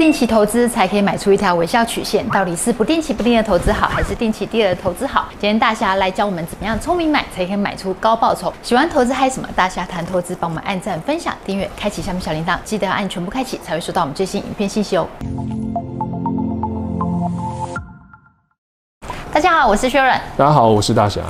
定期投资才可以买出一条微笑曲线，到底是不定期不定额投资好，还是定期定额投资好？今天大侠来教我们怎么样聪明买，才可以买出高报酬。喜欢投资嗨什么？大侠谈投资，帮我们按赞、分享、订阅，开启下面小铃铛，记得要按全部开启，才会收到我们最新影片信息哦。大家好，我是薛润。大家好，我是大侠。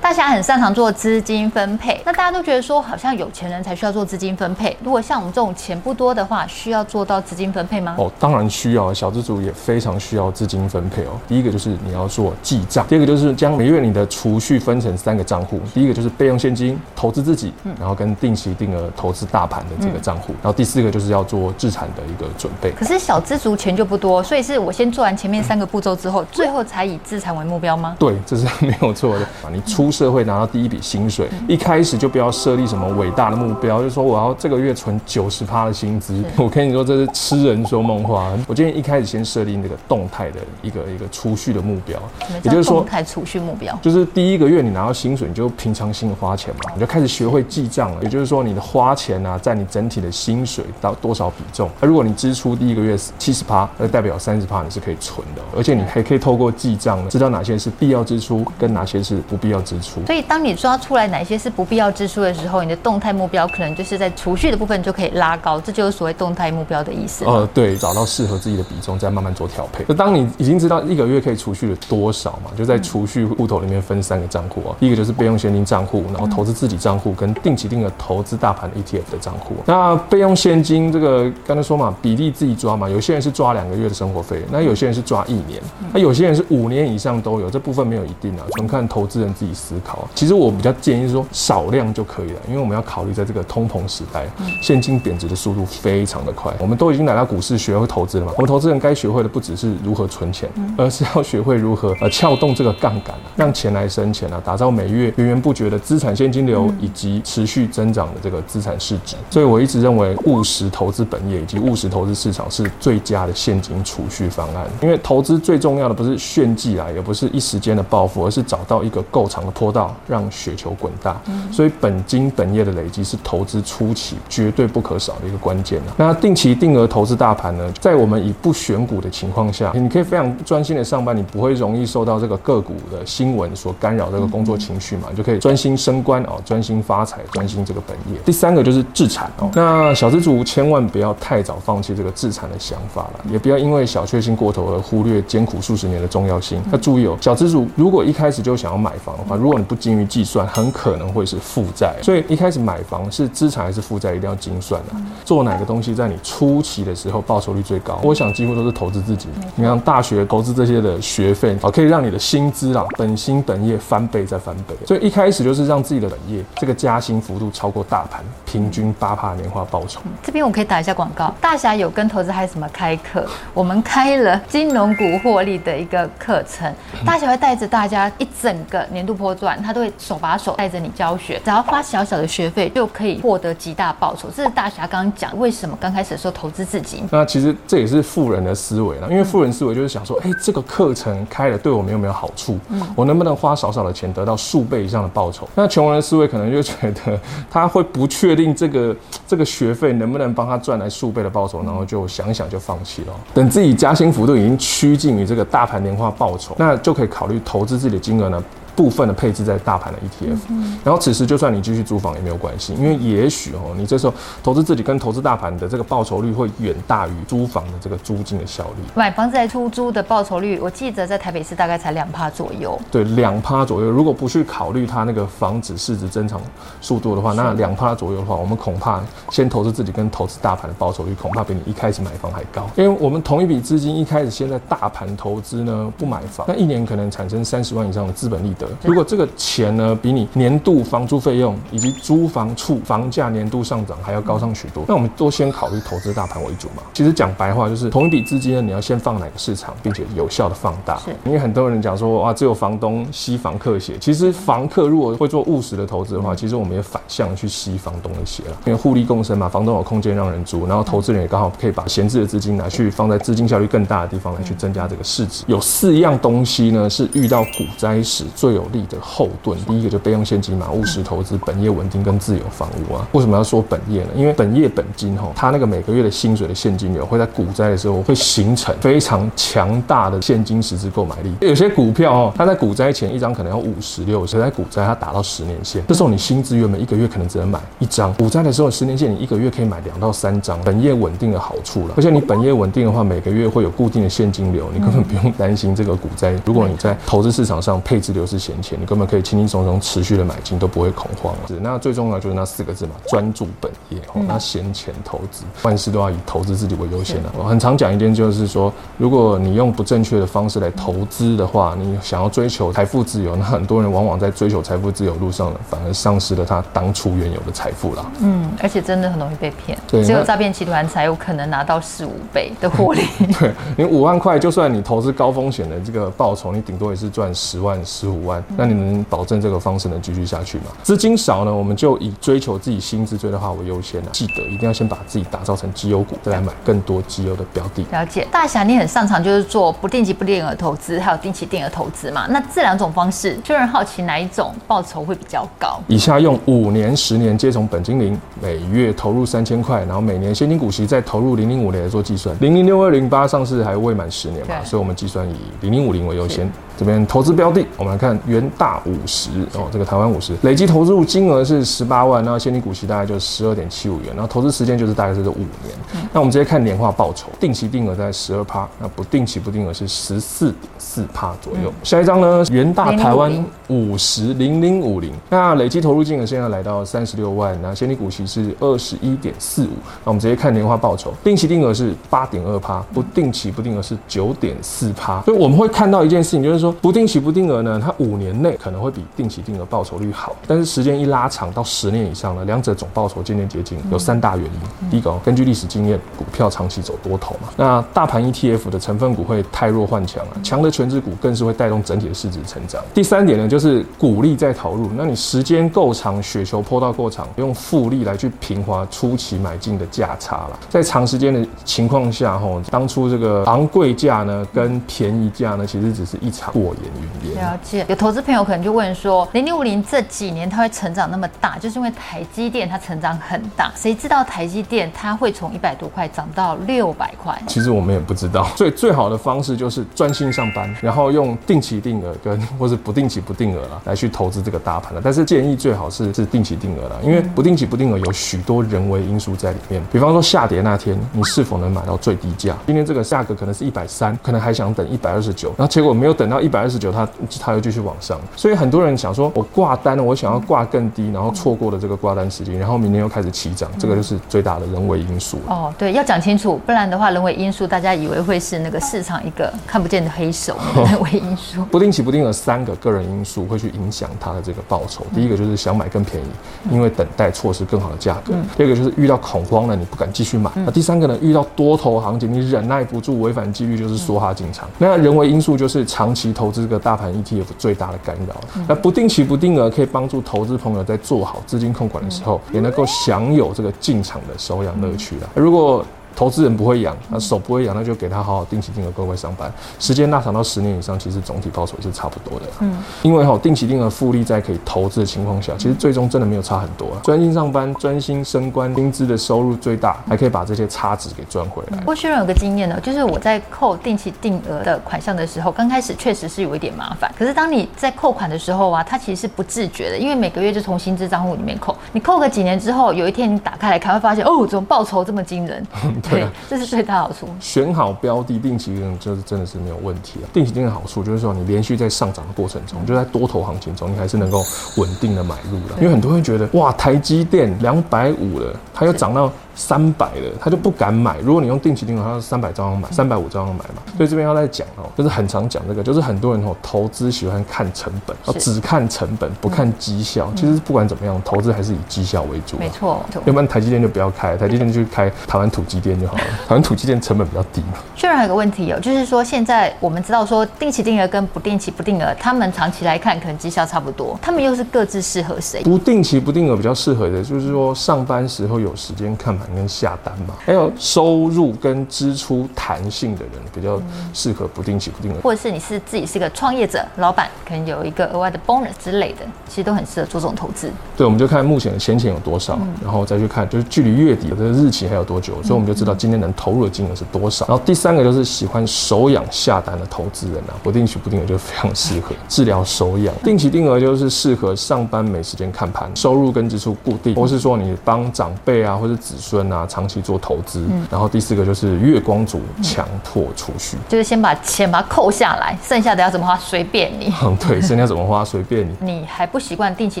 大家很擅长做资金分配，那大家都觉得说，好像有钱人才需要做资金分配。如果像我们这种钱不多的话，需要做到资金分配吗？哦，当然需要，小资族也非常需要资金分配哦。第一个就是你要做记账，第二个就是将每月你的储蓄分成三个账户。第一个就是备用现金，投资自己，嗯然后跟定期定额投资大盘的这个账户。然后第四个就是要做资产的一个准备。可是小资族钱就不多，所以是我先做完前面三个步骤之后，最后才以资产为目标吗？对，这是 没有错的啊。你出社会拿到第一笔薪水，一开始就不要设立什么伟大的目标，就是说我要这个月存九十趴的薪资。我跟你说，这是痴人说梦话。我建议一开始先设立那个动态的一个一个储蓄的目标，也就是说动态储蓄目标，就是第一个月你拿到薪水，你就平常心的花钱嘛，你就开始学会记账了。也就是说，你的花钱啊，在你整体的薪水到多少比重？那如果你支出第一个月七十趴，那代表三十趴你是可以存的，而且你还可以透过记账知道哪些是必要支出，跟哪些是不必要支出。所以当你抓出来哪些是不必要支出的时候，你的动态目标可能就是在储蓄的部分就可以拉高，这就是所谓动态目标的意思。呃，对，找到适合自己的比重，再慢慢做调配。就当你已经知道一个月可以储蓄了多少嘛，就在储蓄户头里面分三个账户啊，第一个就是备用现金账户，然后投资自己账户跟定期定额投资大盘 ETF 的账户。那备用现金这个刚才说嘛，比例自己抓嘛，有些人是抓两个月的生活费，那有些人是抓一年，那有些人是五年以上都有，这部分没有一定啊，纯看投资人自己思考。其实我比较建议。建议说少量就可以了，因为我们要考虑在这个通膨时代，现金贬值的速度非常的快。我们都已经来到股市学会投资了嘛，我们投资人该学会的不只是如何存钱，而是要学会如何呃撬动这个杠杆，让钱来生钱啊，打造每月源源不绝的资产现金流以及持续增长的这个资产市值。所以我一直认为务实投资本业以及务实投资市场是最佳的现金储蓄方案。因为投资最重要的不是炫技啊，也不是一时间的暴富，而是找到一个够长的坡道，让雪球滚。大，所以本金本业的累积是投资初期绝对不可少的一个关键。那定期定额投资大盘呢，在我们以不选股的情况下，你可以非常专心的上班，你不会容易受到这个个股的新闻所干扰这个工作情绪嘛，你就可以专心升官哦，专心发财，专心这个本业。第三个就是自产哦，那小资族千万不要太早放弃这个自产的想法了，也不要因为小确幸过头而忽略艰苦数十年的重要性。要注意哦，小资族如果一开始就想要买房的话，如果你不精于计算，很可能会是负债，所以一开始买房是资产还是负债，一定要精算啊。做哪个东西在你初期的时候报酬率最高？我想几乎都是投资自己。你看大学投资这些的学费，可以让你的薪资啊，本薪本业翻倍再翻倍。所以一开始就是让自己的本业这个加薪幅度超过大盘平均八帕年化报酬。这边我可以打一下广告，大侠有跟投资还有什么开课？我们开了金融股获利的一个课程，大侠会带着大家一整个年度波段，他都会手把手带着你教。学只要花小小的学费就可以获得极大报酬，这是大侠刚刚讲为什么刚开始的时候投资自己。那其实这也是富人的思维了，因为富人思维就是想说，哎，这个课程开了对我们有没有好处？嗯我能不能花少少的钱得到数倍以上的报酬？那穷人的思维可能就觉得他会不确定这个这个学费能不能帮他赚来数倍的报酬，然后就想想就放弃了。等自己加薪幅度已经趋近于这个大盘年化报酬，那就可以考虑投资自己的金额呢。部分的配置在大盘的 ETF，嗯然后此时就算你继续租房也没有关系，因为也许哦，你这时候投资自己跟投资大盘的这个报酬率会远大于租房的这个租金的效率。买房子来出租的报酬率，我记得在台北市大概才两趴左右。对，两趴左右。如果不去考虑它那个房子市值增长速度的话，那两趴左右的话，我们恐怕先投资自己跟投资大盘的报酬率恐怕比你一开始买房还高。因为我们同一笔资金一开始先在大盘投资呢，不买房，那一年可能产生三十万以上的资本利得。如果这个钱呢，比你年度房租费用以及租房处房价年度上涨还要高上许多，那我们都先考虑投资大盘为主嘛。其实讲白话就是，同一笔资金呢，你要先放哪个市场，并且有效的放大。是，因为很多人讲说，哇，只有房东吸房客血。其实房客如果会做务实的投资的话，其实我们也反向去吸房东的血了。因为互利共生嘛，房东有空间让人租，然后投资人也刚好可以把闲置的资金拿去放在资金效率更大的地方来去增加这个市值。有四样东西呢，是遇到股灾时最有力的后盾。第一个就备用现金嘛，务实投资，本业稳定跟自有房屋啊。为什么要说本业呢？因为本业本金哈，它那个每个月的薪水的现金流会在股灾的时候会形成非常强大的现金实质购买力。有些股票哦，它在股灾前一张可能要五十六十，在股灾它打到十年线，这时候你薪资原本一个月可能只能买一张，股灾的时候十年线你一个月可以买两到三张，本业稳定的好处了。而且你本业稳定的话，每个月会有固定的现金流，你根本不用担心这个股灾。如果你在投资市场上配置流失闲钱，你根本可以轻轻松松持续的买进，都不会恐慌。是，那最重要就是那四个字嘛，专注本业哦，那闲钱投资，万事都要以投资自己为优先的。我很常讲一点，就是说，如果你用不正确的方式来投资的话，你想要追求财富自由，那很多人往往在追求财富自由路上呢，反而丧失了他当初原有的财富了。嗯，而且真的很容易被骗，对，只有诈骗集团才有可能拿到四五倍的获利。对，你五万块，就算你投资高风险的这个报酬，你顶多也是赚十万、十五万，那你能保证这个方式能继续下去吗？资金少呢，我们就以追求自己薪资最大化为优先啊，记得一定要先把自己打造成绩优股，再来买更多绩优的标的。了解，大侠，你很擅长就是做不定期不定额投资，还有定期定额投资嘛？那这两种方式，就让人好奇哪一种报酬会比较高？以下用五年、十年接从本金零，每月投入三千块，然后每年现金股息再投入零零五零来做计算。零零六二零八上市还未满十年嘛，所以我们计算以零零五零为优先。这边投资标的，我们来看元大五十哦，这个台湾五十累计投入金额是十八万，那现金股息大概就是十二点七五元，然后投资时间就是大概是这五年。嗯、那我们直接看年化报酬，定期定额在十二趴，那不定期不定额是十四点四趴左右。嗯、下一张呢，元大台湾五十零零五零，那累计投入金额现在来到三十六万，那现金股息是二十一点四五。那我们直接看年化报酬，定期定额是八点二趴，不定期不定额是九点四趴。所以我们会看到一件事情，就是说。不定期不定额呢，它五年内可能会比定期定额报酬率好，但是时间一拉长到十年以上呢，两者总报酬渐渐接近，有三大原因。第一个，根据历史经验，股票长期走多头嘛，那大盘 ETF 的成分股会太弱换强啊，强的权值股更是会带动整体的市值成长。第三点呢，就是股利再投入，那你时间够长，雪球泼到够长，用复利来去平滑初期买进的价差了，在长时间的情况下，吼，当初这个昂贵价呢跟便宜价呢，其实只是一场。过眼云烟。了解，有投资朋友可能就问说，零零五零这几年它会成长那么大，就是因为台积电它成长很大。谁知道台积电它会从一百多块涨到六百块？其实我们也不知道。所以最好的方式就是专心上班，然后用定期定额跟 或是不定期不定额了来去投资这个大盘了。但是建议最好是是定期定额啦，因为不定期不定额有许多人为因素在里面。比方说下跌那天，你是否能买到最低价？今天这个价格可能是一百三，可能还想等一百二十九，然后结果没有等到。一百二十九，它它又继续往上，所以很多人想说，我挂单了，我想要挂更低，然后错过了这个挂单时间，然后明天又开始起涨，这个就是最大的人为因素。哦，对，要讲清楚，不然的话，人为因素大家以为会是那个市场一个看不见的黑手，人为因素。不定期不定额三个个人因素会去影响它的这个报酬。第一个就是想买更便宜，因为等待错失更好的价格；第二个就是遇到恐慌了，你不敢继续买；那第三个呢，遇到多头行情，你忍耐不住，违反纪律就是梭哈进场。那人为因素就是长期。投资这个大盘 ETF 最大的干扰，那不定期不定额可以帮助投资朋友在做好资金控管的时候，也能够享有这个进场的收养乐趣了。如果投资人不会养，那手不会养，那就给他好好定期定额，乖乖上班。时间拉长到十年以上，其实总体报酬也是差不多的。嗯，因为哈定期定额复利在可以投资的情况下，其实最终真的没有差很多。专心上班，专心升官，薪资的收入最大，还可以把这些差值给赚回来。我学员有个经验呢，就是我在扣定期定额的款项的时候，刚开始确实是有一点麻烦。可是当你在扣款的时候啊，它其实是不自觉的，因为每个月就从薪资账户里面扣。你扣个几年之后，有一天你打开来看，会发现哦，怎么报酬这么惊人？对，这是最大好处。选好标的，定期定就是真的是没有问题了。定期定的好处就是说，你连续在上涨的过程中，就在多头行情中，你还是能够稳定的买入了。因为很多人觉得，哇，台积电两百五了，它又涨到。三百的他就不敢买。如果你用定期定额，他是三百照样买，三百五照样买嘛。所以这边要再讲哦，就是很常讲这个，就是很多人哦投资喜欢看成本，只看成本不看绩效。其实不管怎么样，投资还是以绩效为主。没错，要不然台积电就不要开，台积电就开台湾土鸡店就好了。台湾土鸡店成本比较低嘛。确认还有个问题哦，就是说现在我们知道说定期定额跟不定期不定额，他们长期来看可能绩效差不多，他们又是各自适合谁？不定期不定额比较适合的，就是说上班时候有时间看盘跟下单嘛。还有收入跟支出弹性的人，比较适合不定期不定额，或者是你是自己是个创业者，老板可能有一个额外的 bonus 之类的，其实都很适合做这种投资。对，我们就看目前的闲钱有多少，嗯、然后再去看就是距离月底的日期还有多久，所以我们就知道今天能投入的金额是多少。然后第三个就是喜欢手痒下单的投资人啊，不定期不定额就非常适合治疗手痒。定期定额就是适合上班没时间看盘，收入跟支出固定，或是说你帮长辈啊或者子孙啊长期做投资。嗯、然后第四个就是月光族强迫储蓄，就是先把钱把它扣下来，剩下的要怎么花随便你。嗯，对，剩下怎么花随便你。你还不习惯定期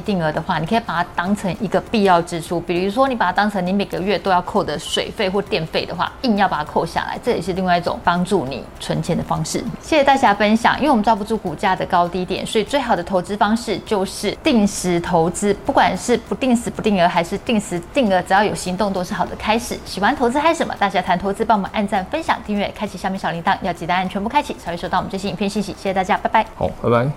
定额的话，你可以把它当成一个必要支出，比如说你把它当成你每个月都要扣的水费或电费的话，硬要把它扣下来，这也是另外一种帮助你存钱的方式。谢谢大家分享，因为我们抓不住股价的高低点，所以最好的投资方式就是定时投资，不管是不定时不定额还是定时定额，只要有行动都是的开始。喜欢投资嗨什么？大家谈投资，帮我们按赞、分享、订阅、开启下面小铃铛，要记答案全部开启才会收到我们最新影片信息。谢谢大家，拜拜。好，拜拜。